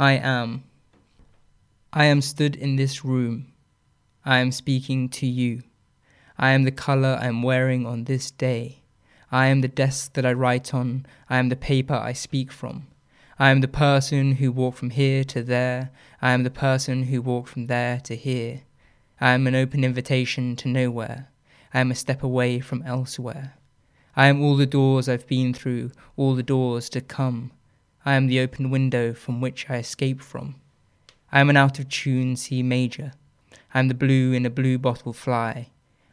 I am. I am stood in this room. I am speaking to you. I am the color I am wearing on this day. I am the desk that I write on. I am the paper I speak from. I am the person who walked from here to there. I am the person who walked from there to here. I am an open invitation to nowhere. I am a step away from elsewhere. I am all the doors I've been through, all the doors to come. I am the open window from which I escape from. I am an out of tune C major. I am the blue in a blue bottle fly.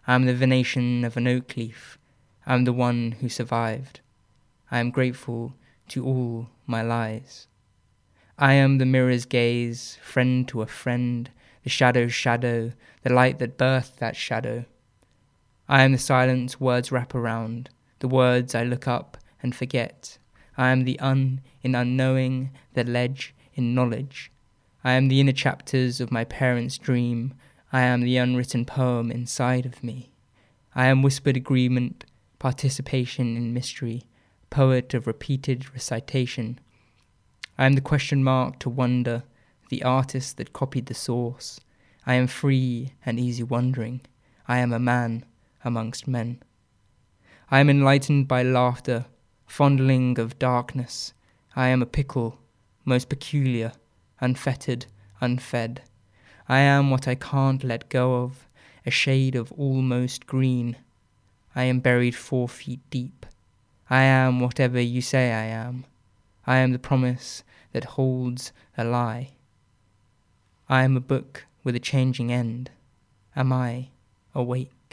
I am the venation of an oak leaf. I am the one who survived. I am grateful to all my lies. I am the mirror's gaze, friend to a friend, the shadow's shadow, the light that birthed that shadow. I am the silence words wrap around, the words I look up and forget. I am the un in unknowing, the ledge in knowledge. I am the inner chapters of my parents' dream. I am the unwritten poem inside of me. I am whispered agreement, participation in mystery, poet of repeated recitation. I am the question mark to wonder, the artist that copied the source. I am free and easy wondering. I am a man amongst men. I am enlightened by laughter, fondling of darkness. I am a pickle, most peculiar, unfettered, unfed. I am what I can't let go of, a shade of almost green. I am buried four feet deep. I am whatever you say I am. I am the promise that holds a lie. I am a book with a changing end. Am I awake?